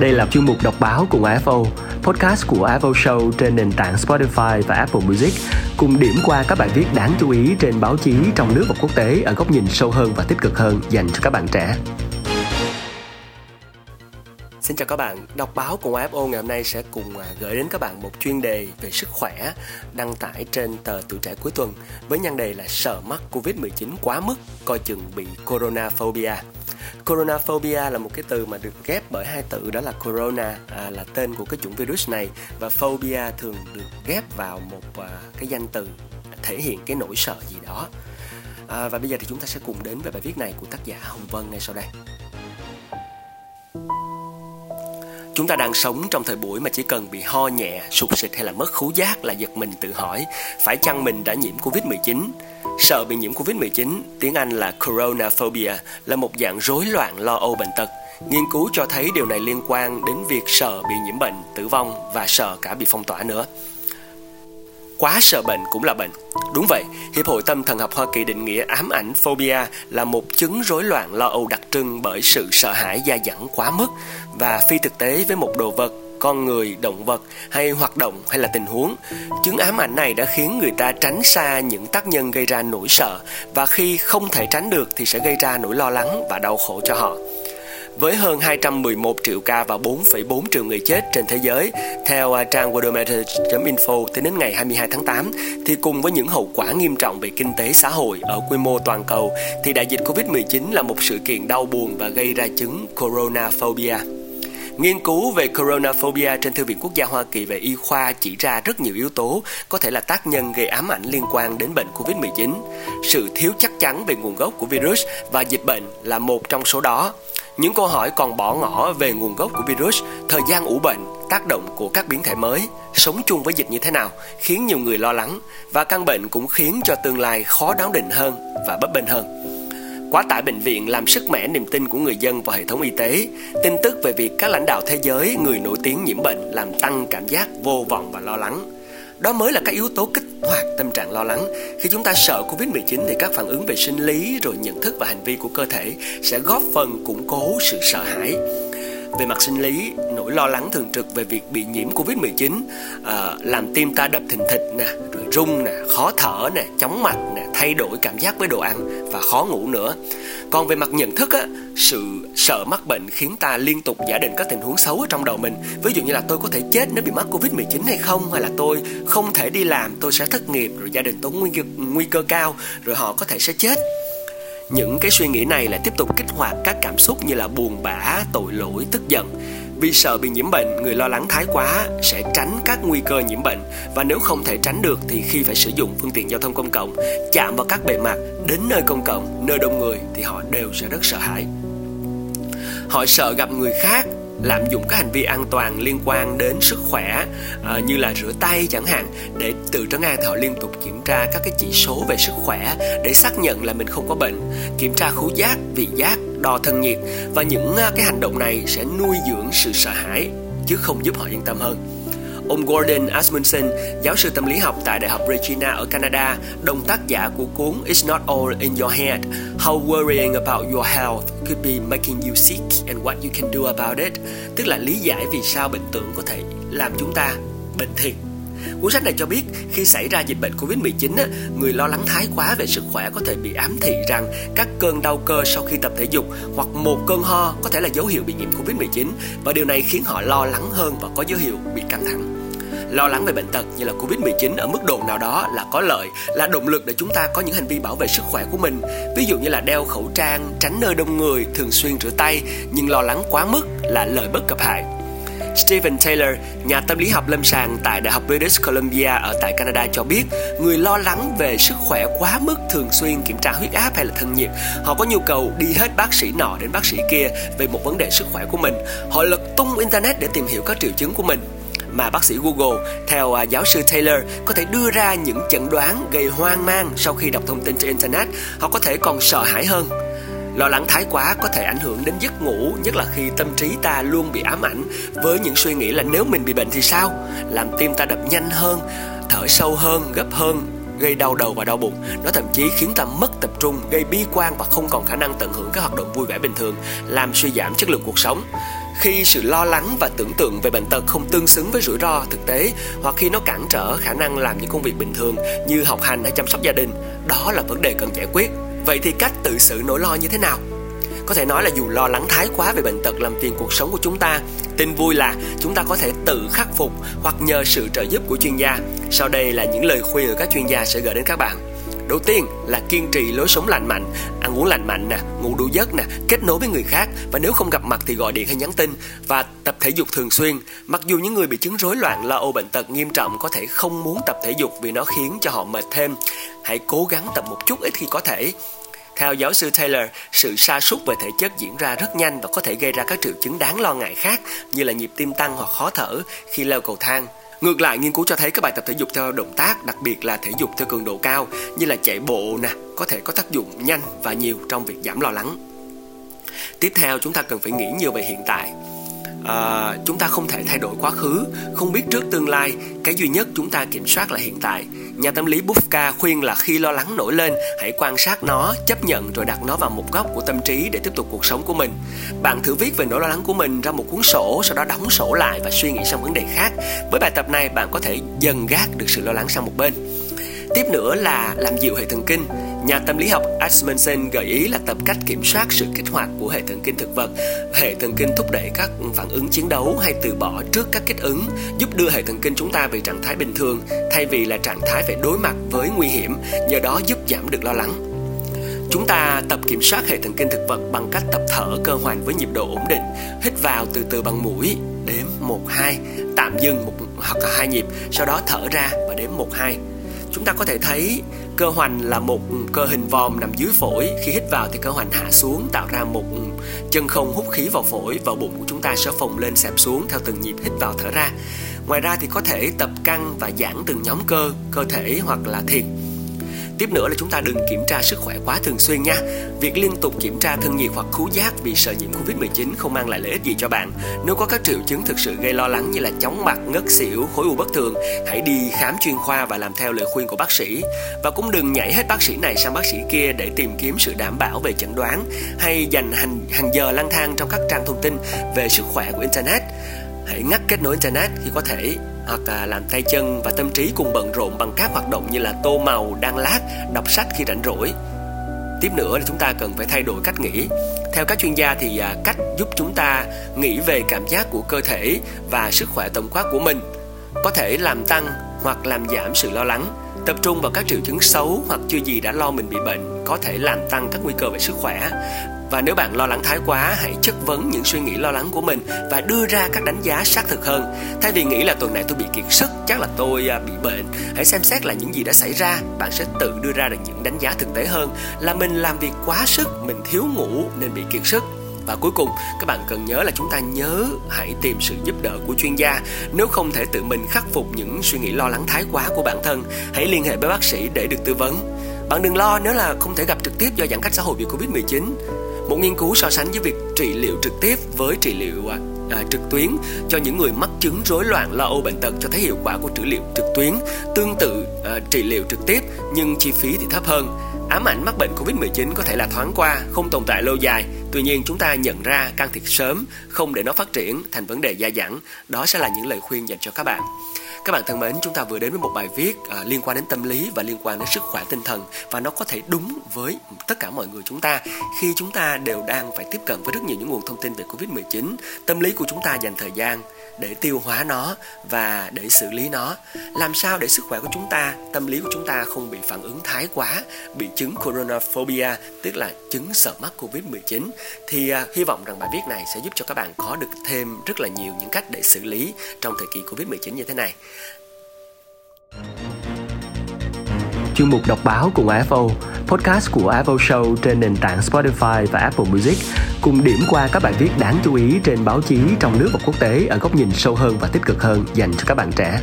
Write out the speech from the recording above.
Đây là chuyên mục đọc báo cùng AFO, podcast của AFO Show trên nền tảng Spotify và Apple Music, cùng điểm qua các bài viết đáng chú ý trên báo chí trong nước và quốc tế ở góc nhìn sâu hơn và tích cực hơn dành cho các bạn trẻ. Xin chào các bạn, đọc báo cùng AFO ngày hôm nay sẽ cùng à, gửi đến các bạn một chuyên đề về sức khỏe đăng tải trên tờ Tuổi Trẻ cuối tuần với nhan đề là sợ mắc Covid-19 quá mức, coi chừng bị coronaphobia. Coronaphobia là một cái từ mà được ghép bởi hai từ đó là corona à, là tên của cái chủng virus này và phobia thường được ghép vào một à, cái danh từ thể hiện cái nỗi sợ gì đó. À, và bây giờ thì chúng ta sẽ cùng đến với bài viết này của tác giả Hồng Vân ngay sau đây. Chúng ta đang sống trong thời buổi mà chỉ cần bị ho nhẹ, sụt sịt hay là mất khứu giác là giật mình tự hỏi phải chăng mình đã nhiễm Covid-19? Sợ bị nhiễm Covid-19, tiếng Anh là coronaphobia, là một dạng rối loạn lo âu bệnh tật. Nghiên cứu cho thấy điều này liên quan đến việc sợ bị nhiễm bệnh, tử vong và sợ cả bị phong tỏa nữa. Quá sợ bệnh cũng là bệnh. Đúng vậy, Hiệp hội Tâm thần học Hoa Kỳ định nghĩa ám ảnh phobia là một chứng rối loạn lo âu đặc trưng bởi sự sợ hãi gia dẳng quá mức và phi thực tế với một đồ vật con người, động vật hay hoạt động hay là tình huống. Chứng ám ảnh này đã khiến người ta tránh xa những tác nhân gây ra nỗi sợ và khi không thể tránh được thì sẽ gây ra nỗi lo lắng và đau khổ cho họ với hơn 211 triệu ca và 4,4 triệu người chết trên thế giới. Theo à, trang worldometer.info tính đến ngày 22 tháng 8, thì cùng với những hậu quả nghiêm trọng về kinh tế xã hội ở quy mô toàn cầu, thì đại dịch Covid-19 là một sự kiện đau buồn và gây ra chứng coronaphobia. Nghiên cứu về coronaphobia trên Thư viện Quốc gia Hoa Kỳ về y khoa chỉ ra rất nhiều yếu tố có thể là tác nhân gây ám ảnh liên quan đến bệnh COVID-19. Sự thiếu chắc chắn về nguồn gốc của virus và dịch bệnh là một trong số đó. Những câu hỏi còn bỏ ngỏ về nguồn gốc của virus, thời gian ủ bệnh, tác động của các biến thể mới, sống chung với dịch như thế nào, khiến nhiều người lo lắng và căn bệnh cũng khiến cho tương lai khó đoán định hơn và bất bình hơn. Quá tải bệnh viện làm sức mẻ niềm tin của người dân vào hệ thống y tế. Tin tức về việc các lãnh đạo thế giới, người nổi tiếng nhiễm bệnh làm tăng cảm giác vô vọng và lo lắng. Đó mới là các yếu tố kích hoạt tâm trạng lo lắng. Khi chúng ta sợ Covid-19 thì các phản ứng về sinh lý rồi nhận thức và hành vi của cơ thể sẽ góp phần củng cố sự sợ hãi. Về mặt sinh lý, nỗi lo lắng thường trực về việc bị nhiễm Covid-19 à, làm tim ta đập thình thịch nè, rồi rung nè, khó thở nè, chóng mặt nè, thay đổi cảm giác với đồ ăn và khó ngủ nữa. Còn về mặt nhận thức á, sự sợ mắc bệnh khiến ta liên tục giả định các tình huống xấu ở trong đầu mình. Ví dụ như là tôi có thể chết nếu bị mắc Covid-19 hay không hay là tôi không thể đi làm, tôi sẽ thất nghiệp rồi gia đình tôi nguy cơ, nguy cơ cao rồi họ có thể sẽ chết những cái suy nghĩ này lại tiếp tục kích hoạt các cảm xúc như là buồn bã tội lỗi tức giận vì sợ bị nhiễm bệnh, người lo lắng thái quá sẽ tránh các nguy cơ nhiễm bệnh. Và nếu không thể tránh được thì khi phải sử dụng phương tiện giao thông công cộng, chạm vào các bề mặt đến nơi công cộng, nơi đông người thì họ đều sẽ rất sợ hãi. Họ sợ gặp người khác lạm dụng các hành vi an toàn liên quan đến sức khỏe à, như là rửa tay chẳng hạn. Để tự trấn an thì họ liên tục kiểm tra các cái chỉ số về sức khỏe để xác nhận là mình không có bệnh, kiểm tra khứu giác, vị giác đo thân nhiệt và những à, cái hành động này sẽ nuôi dưỡng sự sợ hãi chứ không giúp họ yên tâm hơn. Ông Gordon Asmundsen, giáo sư tâm lý học tại Đại học Regina ở Canada, đồng tác giả của cuốn It's Not All in Your Head, How Worrying About Your Health Could Be Making You Sick and What You Can Do About It, tức là lý giải vì sao bệnh tưởng có thể làm chúng ta bệnh thiệt. Cuốn sách này cho biết khi xảy ra dịch bệnh Covid-19, người lo lắng thái quá về sức khỏe có thể bị ám thị rằng các cơn đau cơ sau khi tập thể dục hoặc một cơn ho có thể là dấu hiệu bị nhiễm Covid-19 và điều này khiến họ lo lắng hơn và có dấu hiệu bị căng thẳng. Lo lắng về bệnh tật như là Covid-19 ở mức độ nào đó là có lợi, là động lực để chúng ta có những hành vi bảo vệ sức khỏe của mình. Ví dụ như là đeo khẩu trang, tránh nơi đông người, thường xuyên rửa tay, nhưng lo lắng quá mức là lợi bất cập hại. Stephen Taylor, nhà tâm lý học lâm sàng tại Đại học British Columbia ở tại Canada cho biết, người lo lắng về sức khỏe quá mức thường xuyên kiểm tra huyết áp hay là thân nhiệt, họ có nhu cầu đi hết bác sĩ nọ đến bác sĩ kia về một vấn đề sức khỏe của mình. Họ lật tung internet để tìm hiểu các triệu chứng của mình. Mà bác sĩ Google theo à, giáo sư Taylor có thể đưa ra những chẩn đoán gây hoang mang sau khi đọc thông tin trên internet. Họ có thể còn sợ hãi hơn. Lo lắng thái quá có thể ảnh hưởng đến giấc ngủ, nhất là khi tâm trí ta luôn bị ám ảnh với những suy nghĩ là nếu mình bị bệnh thì sao? Làm tim ta đập nhanh hơn, thở sâu hơn, gấp hơn, gây đau đầu và đau bụng. Nó thậm chí khiến ta mất tập trung, gây bi quan và không còn khả năng tận hưởng các hoạt động vui vẻ bình thường, làm suy giảm chất lượng cuộc sống. khi sự lo lắng và tưởng tượng về bệnh tật không tương xứng với rủi ro thực tế hoặc khi nó cản trở khả năng làm những công việc bình thường như học hành hay chăm sóc gia đình đó là vấn đề cần giải quyết vậy thì cách tự xử nỗi lo như thế nào? Có thể nói là dù lo lắng thái quá về bệnh tật làm phiền cuộc sống của chúng ta, tin vui là chúng ta có thể tự khắc phục hoặc nhờ sự trợ giúp của chuyên gia. Sau đây là những lời khuyên của các chuyên gia sẽ gửi đến các bạn. Đầu tiên là kiên trì lối sống lành mạnh, ăn uống lành mạnh nè, ngủ đủ giấc nè, kết nối với người khác và nếu không gặp mặt thì gọi điện hay nhắn tin và tập thể dục thường xuyên. Mặc dù những người bị chứng rối loạn, lo âu bệnh tật nghiêm trọng có thể không muốn tập thể dục vì nó khiến cho họ mệt thêm, hãy cố gắng tập một chút ít khi có thể theo giáo sư Taylor, sự sa sút về thể chất diễn ra rất nhanh và có thể gây ra các triệu chứng đáng lo ngại khác như là nhịp tim tăng hoặc khó thở khi leo cầu thang. Ngược lại, nghiên cứu cho thấy các bài tập thể dục theo động tác, đặc biệt là thể dục theo cường độ cao như là chạy bộ nè, có thể có tác dụng nhanh và nhiều trong việc giảm lo lắng. Tiếp theo, chúng ta cần phải nghĩ nhiều về hiện tại à, chúng ta không thể thay đổi quá khứ. Không biết trước tương lai cái duy nhất chúng ta kiểm soát là hiện tại. Nhà tâm lý Bufka khuyên là khi lo lắng nổi lên hãy quan sát nó chấp nhận rồi đặt nó vào một góc của tâm trí để tiếp tục cuộc sống của mình. Bạn thử viết về nỗi lo lắng của mình ra một cuốn sổ sau đó đóng sổ lại và suy nghĩ sang vấn đề khác. Với bài tập này bạn có thể dần gác được sự lo lắng sang một bên. Tiếp nữa là làm dịu hệ thần kinh. Nhà tâm lý học Asmussen gợi ý là tập cách kiểm soát sự kích hoạt của hệ thần kinh thực vật. Hệ thần kinh thúc đẩy các phản ứng chiến đấu hay từ bỏ trước các kích ứng, giúp đưa hệ thần kinh chúng ta về trạng thái bình thường thay vì là trạng thái phải đối mặt với nguy hiểm, nhờ đó giúp giảm được lo lắng. Chúng ta tập kiểm soát hệ thần kinh thực vật bằng cách tập thở cơ hoành với nhịp độ ổn định, hít vào từ từ bằng mũi, đếm 1 2, tạm dừng một hoặc là hai nhịp, sau đó thở ra và đếm 1 2. Chúng ta có thể thấy Cơ hoành là một cơ hình vòm nằm dưới phổi. Khi hít vào thì cơ hoành hạ xuống tạo ra một chân không hút khí vào phổi Và bụng của chúng ta sẽ phồng lên xẹp xuống theo từng nhịp hít vào thở ra. Ngoài ra thì có thể tập căng và giãn từng nhóm cơ, cơ thể hoặc là thiền Tiếp nữa là chúng ta đừng kiểm tra sức khỏe quá thường xuyên nha. Việc liên tục kiểm tra thân nhiệt hoặc khứu giác vì sợ nhiễm Covid-19 không mang lại lợi ích gì cho bạn. Nếu có các triệu chứng thực sự gây lo lắng như là chóng mặt, ngất xỉu, khối u bất thường, hãy đi khám chuyên khoa và làm theo lời khuyên của bác sĩ. Và cũng đừng nhảy hết bác sĩ này sang bác sĩ kia để tìm kiếm sự đảm bảo về chẩn đoán hay dành hàng, hàng giờ lang thang trong các trang thông tin về sức khỏe của internet. Hãy ngắt kết nối internet khi có thể hoặc là làm tay chân và tâm trí cùng bận rộn bằng các hoạt động như là tô màu, đan lát, đọc sách khi rảnh rỗi. Tiếp nữa là chúng ta cần phải thay đổi cách nghĩ. Theo các chuyên gia thì à, cách giúp chúng ta nghĩ về cảm giác của cơ thể và sức khỏe tổng quát của mình có thể làm tăng hoặc làm giảm sự lo lắng. Tập trung vào các triệu chứng xấu hoặc chưa gì đã lo mình bị bệnh có thể làm tăng các nguy cơ về sức khỏe và nếu bạn lo lắng thái quá, hãy chất vấn những suy nghĩ lo lắng của mình và đưa ra các đánh giá xác thực hơn. Thay vì nghĩ là tuần này tôi bị kiệt sức, chắc là tôi à, bị bệnh, hãy xem xét là những gì đã xảy ra. Bạn sẽ tự đưa ra được những đánh giá thực tế hơn là mình làm việc quá sức, mình thiếu ngủ nên bị kiệt sức. Và cuối cùng, các bạn cần nhớ là chúng ta nhớ hãy tìm sự giúp đỡ của chuyên gia. Nếu không thể tự mình khắc phục những suy nghĩ lo lắng thái quá của bản thân, hãy liên hệ với bác sĩ để được tư vấn. Bạn đừng lo nếu là không thể gặp trực tiếp do giãn cách xã hội vì Covid-19 một nghiên cứu so sánh giữa việc trị liệu trực tiếp với trị liệu à, à, trực tuyến cho những người mắc chứng rối loạn lo âu bệnh tật cho thấy hiệu quả của trị liệu trực tuyến tương tự à, trị liệu trực tiếp nhưng chi phí thì thấp hơn. Ám ảnh mắc bệnh Covid-19 có thể là thoáng qua, không tồn tại lâu dài. Tuy nhiên chúng ta nhận ra can thiệp sớm, không để nó phát triển thành vấn đề dai dẳng. Đó sẽ là những lời khuyên dành cho các bạn. Các bạn thân mến, chúng ta vừa đến với một bài viết à, liên quan đến tâm lý và liên quan đến sức khỏe tinh thần và nó có thể đúng với tất cả mọi người chúng ta khi chúng ta đều đang phải tiếp cận với rất nhiều những nguồn thông tin về Covid-19. Tâm lý của chúng ta dành thời gian để tiêu hóa nó và để xử lý nó. Làm sao để sức khỏe của chúng ta, tâm lý của chúng ta không bị phản ứng thái quá, bị chứng coronaphobia, tức là chứng sợ mắc Covid-19 thì à, hy vọng rằng bài viết này sẽ giúp cho các bạn có được thêm rất là nhiều những cách để xử lý trong thời kỳ Covid-19 như thế này chương mục đọc báo cùng AFO, podcast của AFO Show trên nền tảng Spotify và Apple Music, cùng điểm qua các bài viết đáng chú ý trên báo chí trong nước và quốc tế ở góc nhìn sâu hơn và tích cực hơn dành cho các bạn trẻ.